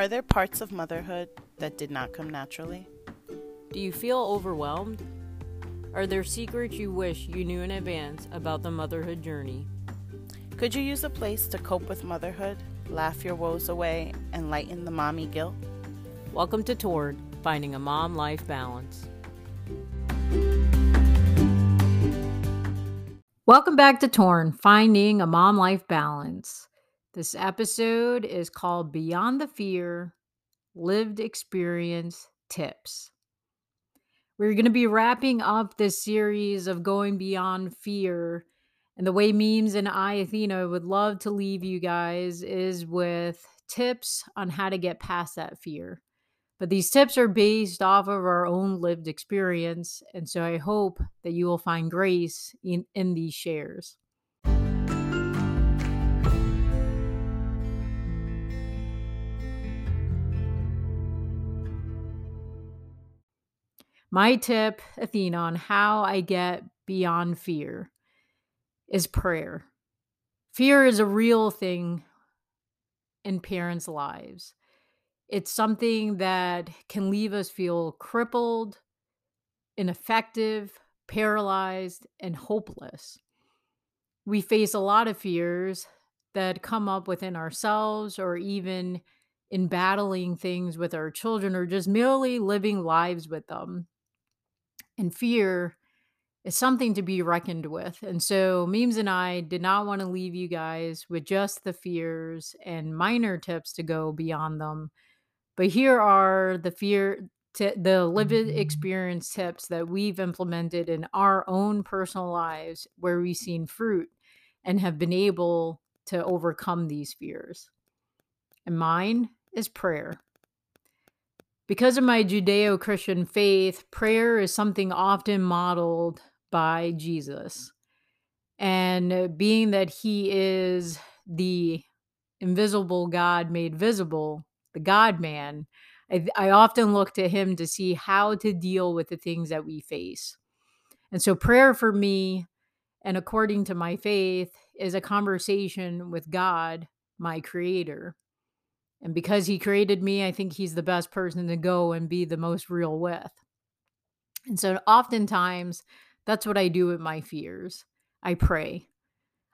Are there parts of motherhood that did not come naturally? Do you feel overwhelmed? Are there secrets you wish you knew in advance about the motherhood journey? Could you use a place to cope with motherhood, laugh your woes away, and lighten the mommy guilt? Welcome to Torn, Finding a Mom Life Balance. Welcome back to Torn, Finding a Mom Life Balance. This episode is called Beyond the Fear Lived Experience Tips. We're going to be wrapping up this series of going beyond fear. And the way Memes and I, Athena, would love to leave you guys is with tips on how to get past that fear. But these tips are based off of our own lived experience. And so I hope that you will find grace in, in these shares. My tip, Athena, on how I get beyond fear is prayer. Fear is a real thing in parents' lives. It's something that can leave us feel crippled, ineffective, paralyzed, and hopeless. We face a lot of fears that come up within ourselves or even in battling things with our children or just merely living lives with them and fear is something to be reckoned with. And so, Memes and I did not want to leave you guys with just the fears and minor tips to go beyond them. But here are the fear, t- the lived experience tips that we've implemented in our own personal lives where we've seen fruit and have been able to overcome these fears. And mine is prayer. Because of my Judeo Christian faith, prayer is something often modeled by Jesus. And uh, being that he is the invisible God made visible, the God man, I, I, often look to him to see how to deal with the things that we face. And so, prayer for me, and according to my faith, is a conversation with God, my creator. And because he created me, I think he's the best person to go and be the most real with. And so oftentimes that's what I do with my fears. I pray.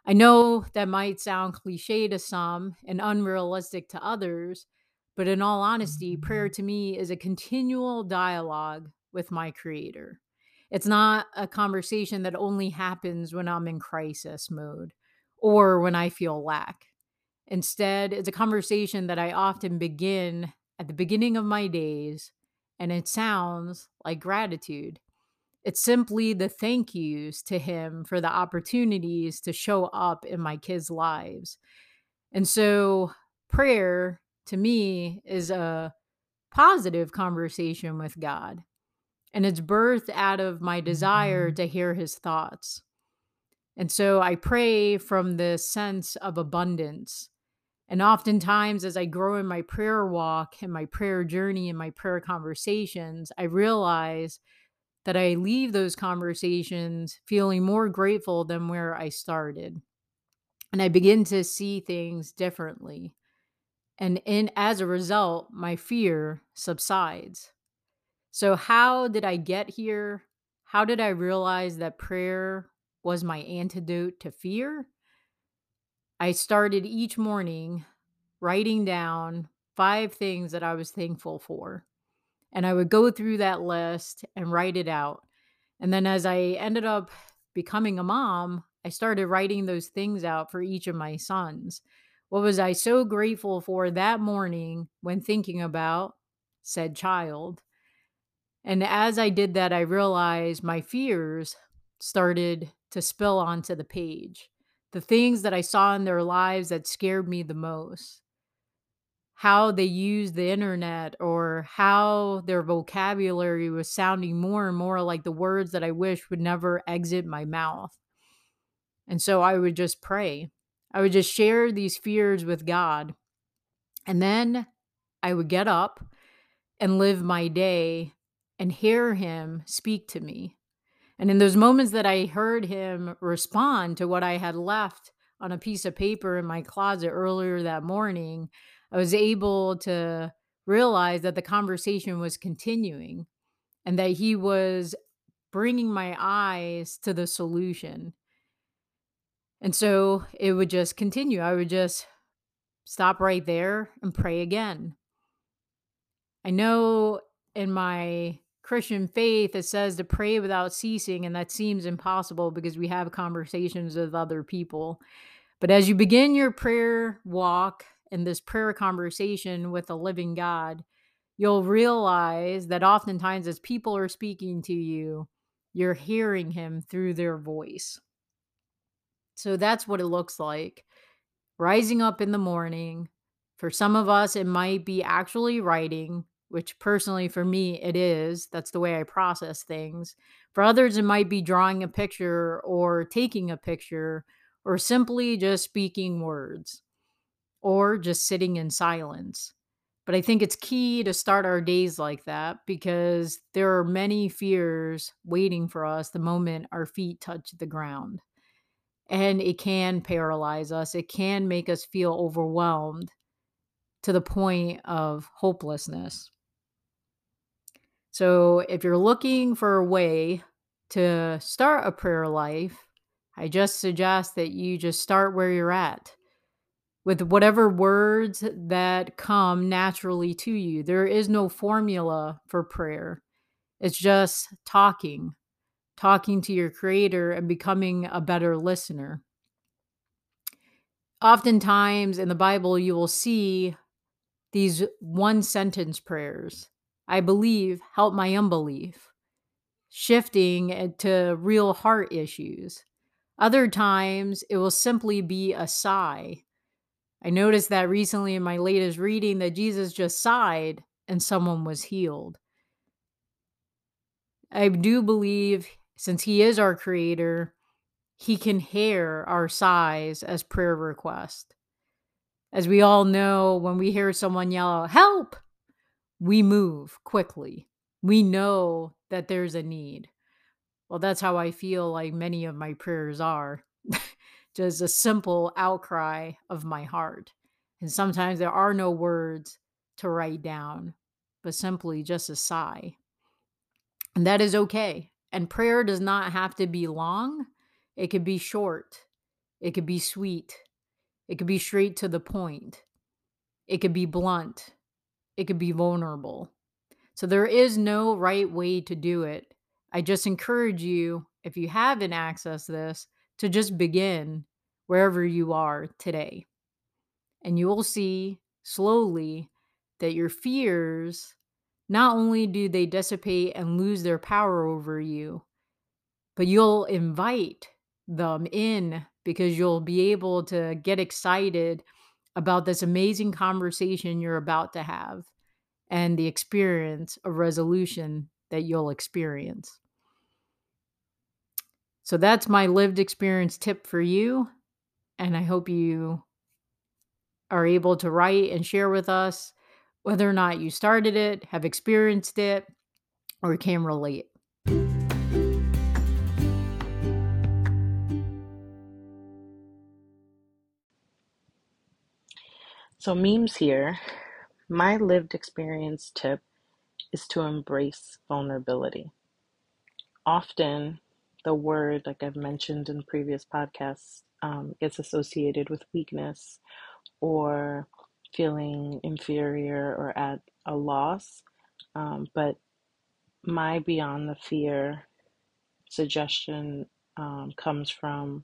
I know that might sound cliche to some and unrealistic to others, but in all honesty, prayer to me is a continual dialogue with my creator. It's not a conversation that only happens when I'm in crisis mode or when I feel lack. Instead, it's a conversation that I often begin at the beginning of my days, and it sounds like gratitude. It's simply the thank yous to him for the opportunities to show up in my kids' lives. And so, prayer to me is a positive conversation with God, and it's birthed out of my desire mm-hmm. to hear his thoughts. And so I pray from the sense of abundance and oftentimes, as I grow in my prayer walk and my prayer journey and my prayer conversations, I realize that I leave those conversations feeling more grateful than where I started. And I begin to see things differently. And in as a result, my fear subsides. So how did I get here? How did I realize that prayer was my antidote to fear? I started each morning writing down five things that I was thankful for. And I would go through that list and write it out. And then as I ended up becoming a mom, I started writing those things out for each of my sons. What was I so grateful for that morning when thinking about said child? And as I did that, I realized my fears started to spill onto the page the things that I saw in their lives that scared me the most. How they used the internet or how their vocabulary was sounding more and more like the words that I wish would never exit my mouth. And so I would just pray. I would just share these fears with God. And then I would get up and live my day and hear Him speak to me. And in those moments that I heard him respond to what I had left on a piece of paper in my closet earlier that morning, I was able to realize that the conversation was continuing and that he was bringing my eyes to the solution. And so it would just continue. I would just stop right there and pray again. I know in my Christian faith it says to pray without ceasing, and that seems impossible because we have conversations with other people. But as you begin your prayer walk and this prayer conversation with the living God, you'll realize that oftentimes as people are speaking to you, you're hearing him through their voice. So that's what it looks like. Rising up in the morning. For some of us, it might be actually writing, which personally for me, it is. That's the way I process things. For others, it might be drawing a picture or taking a picture or simply just speaking words or just sitting in silence. But I think it's key to start our days like that because there are many fears waiting for us the moment our feet touch the ground. And it can paralyze us, it can make us feel overwhelmed to the point of hopelessness. So, if you're looking for a way to start a prayer life, I just suggest that you just start where you're at with whatever words that come naturally to you. There is no formula for prayer, it's just talking, talking to your creator and becoming a better listener. Oftentimes in the Bible, you will see these one sentence prayers. I believe, help my unbelief, shifting to real heart issues. Other times, it will simply be a sigh. I noticed that recently in my latest reading that Jesus just sighed and someone was healed. I do believe, since He is our Creator, He can hear our sighs as prayer requests. As we all know, when we hear someone yell, Help! We move quickly. We know that there's a need. Well, that's how I feel like many of my prayers are. Just a simple outcry of my heart. And sometimes there are no words to write down, but simply just a sigh. And that is okay. And prayer does not have to be long, it could be short, it could be sweet, it could be straight to the point, it could be blunt, it could be vulnerable. So there is no right way to do it. I just encourage you, if you haven't accessed this, to just begin wherever you are today. And you will see slowly that your fears not only do they dissipate and lose their power over you, but you'll invite them in because you'll be able to get excited about this amazing conversation you're about to have and the experience of resolution that you'll experience. So that's my lived experience tip for you. And I hope you are able to write and share with us whether or not you started it, have experienced it, or can relate. So, memes here. My lived experience tip is to embrace vulnerability. Often, the word, like I've mentioned in previous podcasts, um, gets associated with weakness or feeling inferior or at a loss. Um, but my Beyond the Fear suggestion um, comes from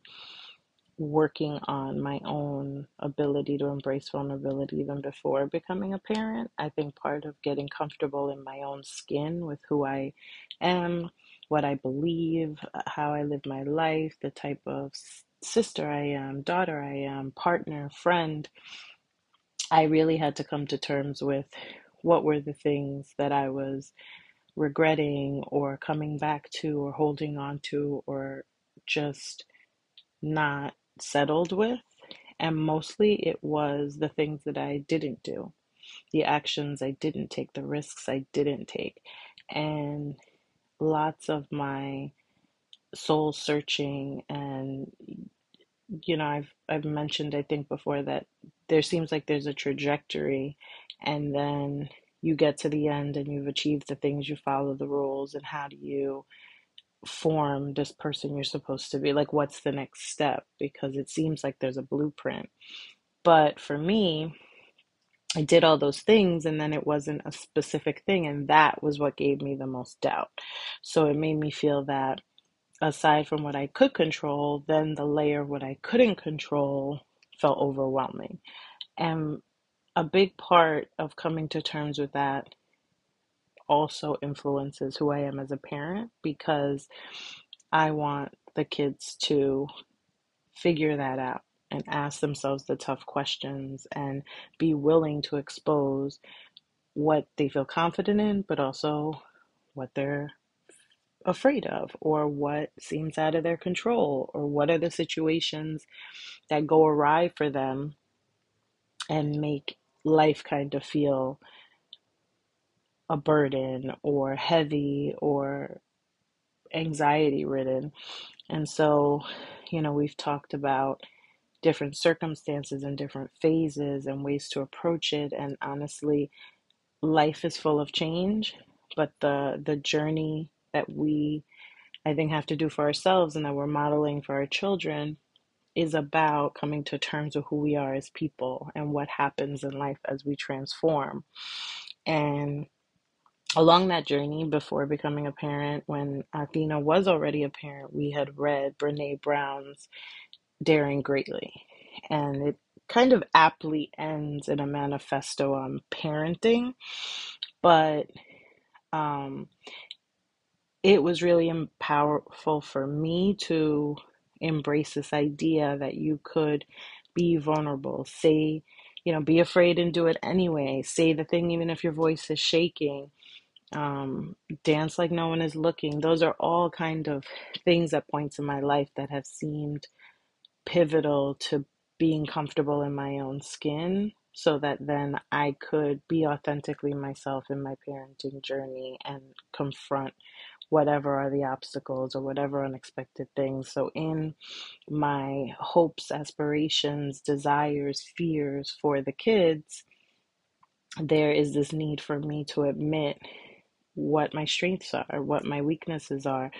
working on my own ability to embrace vulnerability even before becoming a parent. I think part of getting comfortable in my own skin with who I am, what I believe, how I live my life, the type of sister I am, daughter I am, partner, friend. I really had to come to terms with what were the things that I was regretting or coming back to or holding on to or just not settled with. And mostly it was the things that I didn't do, the actions I didn't take, the risks I didn't take. And lots of my soul searching and you know I've I've mentioned I think before that there seems like there's a trajectory, and then you get to the end and you've achieved the things, you follow the rules, and how do you form this person you're supposed to be? Like, what's the next step? Because it seems like there's a blueprint. But for me, I did all those things and then it wasn't a specific thing, and that was what gave me the most doubt. So it made me feel that aside from what I could control, then the layer of what I couldn't control felt overwhelming. And a big part of coming to terms with that also influences who I am as a parent because I want the kids to figure that out and ask themselves the tough questions and be willing to expose what they feel confident in, but also what they're afraid of or what seems out of their control or what are the situations that go awry for them and make life kind of feel a burden or heavy or anxiety ridden. And so, you know, we've talked about different circumstances and different phases and ways to approach it. And honestly, life is full of change, but the the journey that we I think have to do for ourselves and that we're modeling for our children is about coming to terms with who we are as people and what happens in life as we transform. And along that journey before becoming a parent, when Athena was already a parent, we had read Brene Brown's Daring Greatly. And it kind of aptly ends in a manifesto on parenting, but um, it was really powerful for me to embrace this idea that you could be vulnerable, say, you know, be afraid and do it anyway, say the thing even if your voice is shaking um, dance like no one is looking. Those are all kind of things at points in my life that have seemed pivotal to being comfortable in my own skin so that then I could be authentically myself in my parenting journey and confront whatever are the obstacles or whatever unexpected things. So, in my hopes, aspirations, desires, fears for the kids, there is this need for me to admit what my strengths are, what my weaknesses are,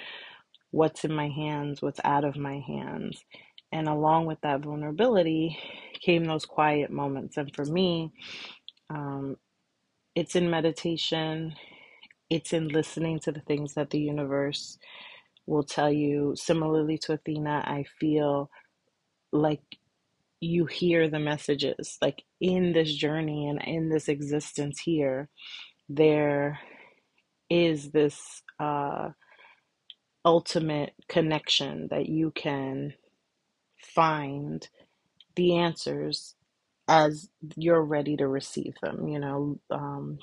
what's in my hands, what's out of my hands. And along with that vulnerability came those quiet moments. And for me, um, it's in meditation, it's in listening to the things that the universe will tell you. Similarly to Athena, I feel like you hear the messages, like in this journey and in this existence here, there is this uh, ultimate connection that you can find the answers as you're ready to receive them. You know, um,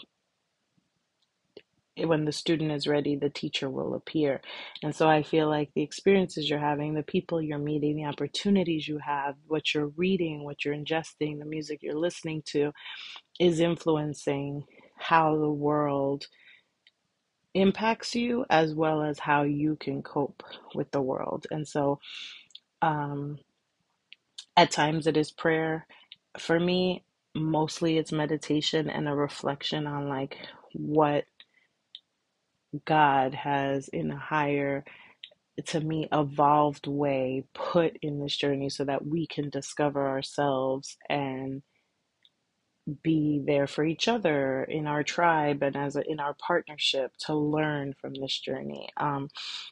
when the student is ready, the teacher will appear. And so I feel like the experiences you're having, the people you're meeting, the opportunities you have, what you're reading, what you're ingesting, the music you're listening to is influencing how the world impacts you as well as how you can cope with the world. And so um, at times it is prayer. For me, mostly it's meditation and a reflection on like what God has in a higher, to me, evolved way put in this journey so that we can discover ourselves and be there for each other in our tribe and as a, in our partnership to learn from this journey. Um,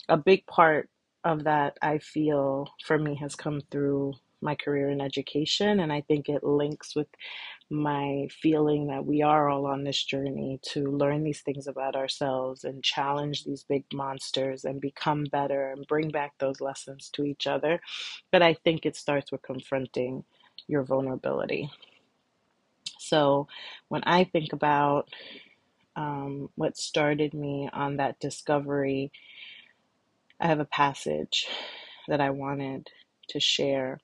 a big part of that, I feel, for me, has come through my career in education, and I think it links with my feeling that we are all on this journey to learn these things about ourselves and challenge these big monsters and become better and bring back those lessons to each other. But I think it starts with confronting your vulnerability. So when I think about um, what started me on that discovery, I have a passage that I wanted to share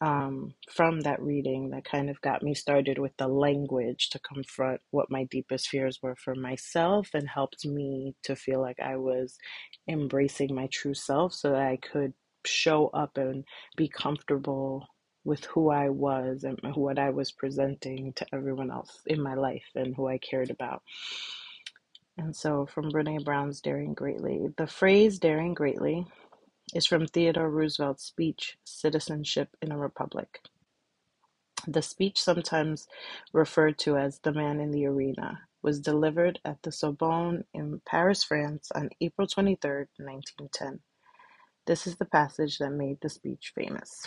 um, from that reading that kind of got me started with the language to confront what my deepest fears were for myself and helped me to feel like I was embracing my true self so that I could show up and be comfortable with who I was and what I was presenting to everyone else in my life and who I cared about. And so, from Brene Brown's Daring Greatly, the phrase daring greatly is from Theodore Roosevelt's speech, Citizenship in a Republic. The speech, sometimes referred to as the man in the arena, was delivered at the Sorbonne in Paris, France on April 23, 1910. This is the passage that made the speech famous.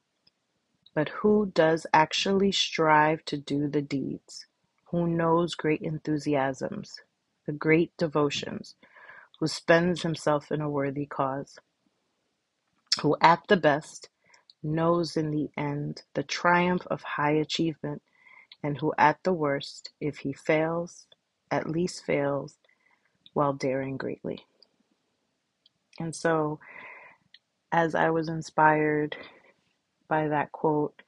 But who does actually strive to do the deeds, who knows great enthusiasms, the great devotions, who spends himself in a worthy cause, who at the best knows in the end the triumph of high achievement, and who at the worst, if he fails, at least fails while daring greatly. And so, as I was inspired by that quote,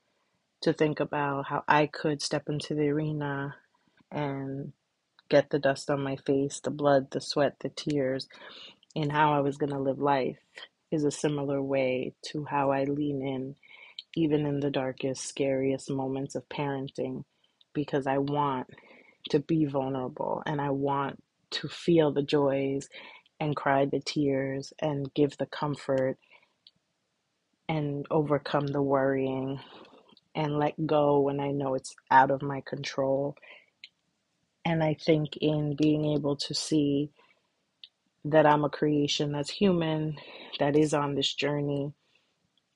to think about how I could step into the arena and get the dust on my face, the blood, the sweat, the tears, and how I was going to live life is a similar way to how I lean in, even in the darkest, scariest moments of parenting, because I want to be vulnerable and I want to feel the joys and cry the tears and give the comfort and overcome the worrying and let go when I know it's out of my control. And I think in being able to see that I'm a creation that's human, that is on this journey,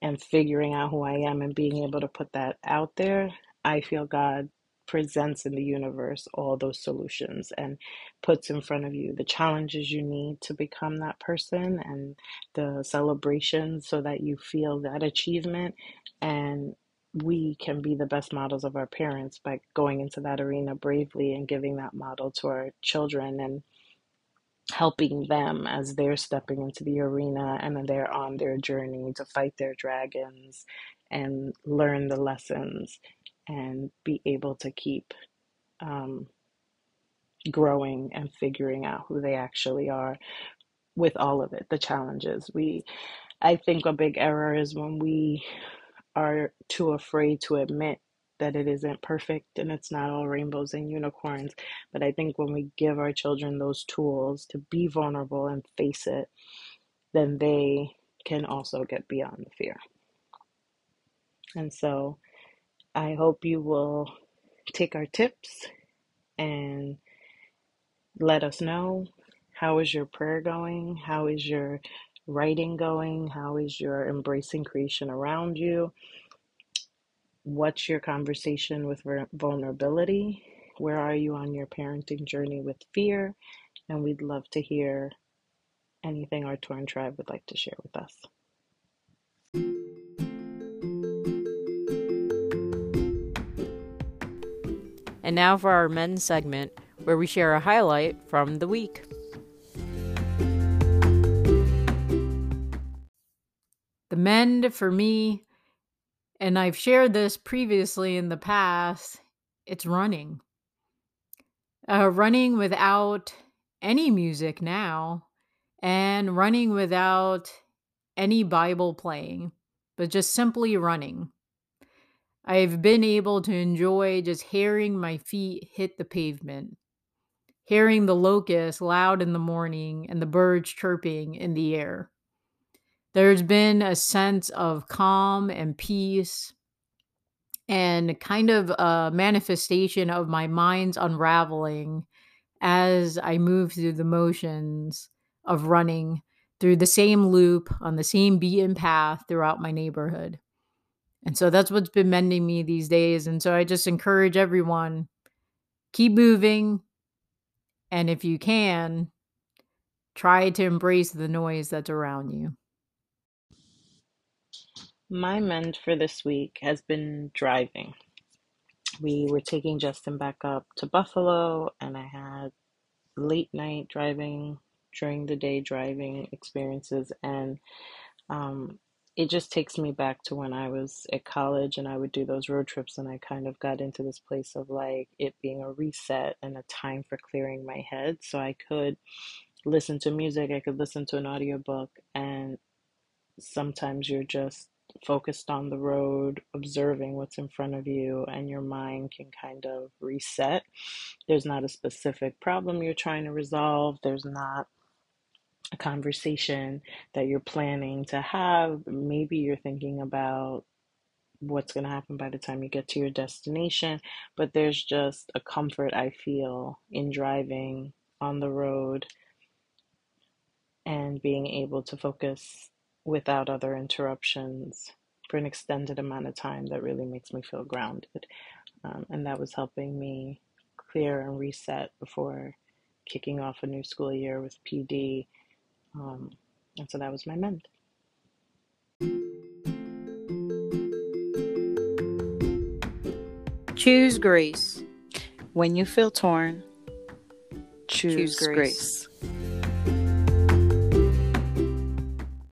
and figuring out who I am and being able to put that out there, I feel God presents in the universe all those solutions and puts in front of you the challenges you need to become that person and the celebrations so that you feel that achievement. And we can be the best models of our parents by going into that arena bravely and giving that model to our children and helping them as they're stepping into the arena and then they're on their journey to fight their dragons and learn the lessons and be able to keep um, growing and figuring out who they actually are with all of it the challenges we i think a big error is when we are too afraid to admit that it isn't perfect and it's not all rainbows and unicorns. But I think when we give our children those tools to be vulnerable and face it, then they can also get beyond the fear. And so I hope you will take our tips and let us know how is your prayer going? How is your writing going? How is your embracing creation around you? What's your conversation with vulnerability? Where are you on your parenting journey with fear? And we'd love to hear anything our Torn Tribe would like to share with us. And now for our men's segment, where we share a highlight from the week. The mend for me and I've shared this previously in the past, it's running. Uh, running without any music now, and running without any Bible playing, but just simply running. I've been able to enjoy just hearing my feet hit the pavement, hearing the locusts loud in the morning and the birds chirping in the air. There's been a sense of calm and peace and kind of a manifestation of my mind's unraveling as I move through the motions of running through the same loop on the same beaten path throughout my neighborhood. And so that's what's been mending me these days. And so I just encourage everyone keep moving. And if you can, try to embrace the noise that's around you. My mend for this week has been driving. We were taking Justin back up to Buffalo, and I had late night driving, during the day driving experiences, and um, it just takes me back to when I was at college and I would do those road trips, and I kind of got into this place of like it being a reset and a time for clearing my head. So I could listen to music, I could listen to an audiobook, and sometimes you're just focused on the road, observing what's in front of you, and your mind can kind of reset. There's not a specific problem you're trying to resolve, there's not a conversation that you're planning to have. Maybe you're thinking about what's going to happen by the time you get to your destination, but there's just a comfort I feel in driving on the road and being able to focus without other interruptions for an extended amount of time that really makes me feel grounded. Um, and that was helping me clear and reset before kicking off a new school year with PD. Um, and so that was my mend. Choose grace. When you feel torn, choose, Choose grace. grace.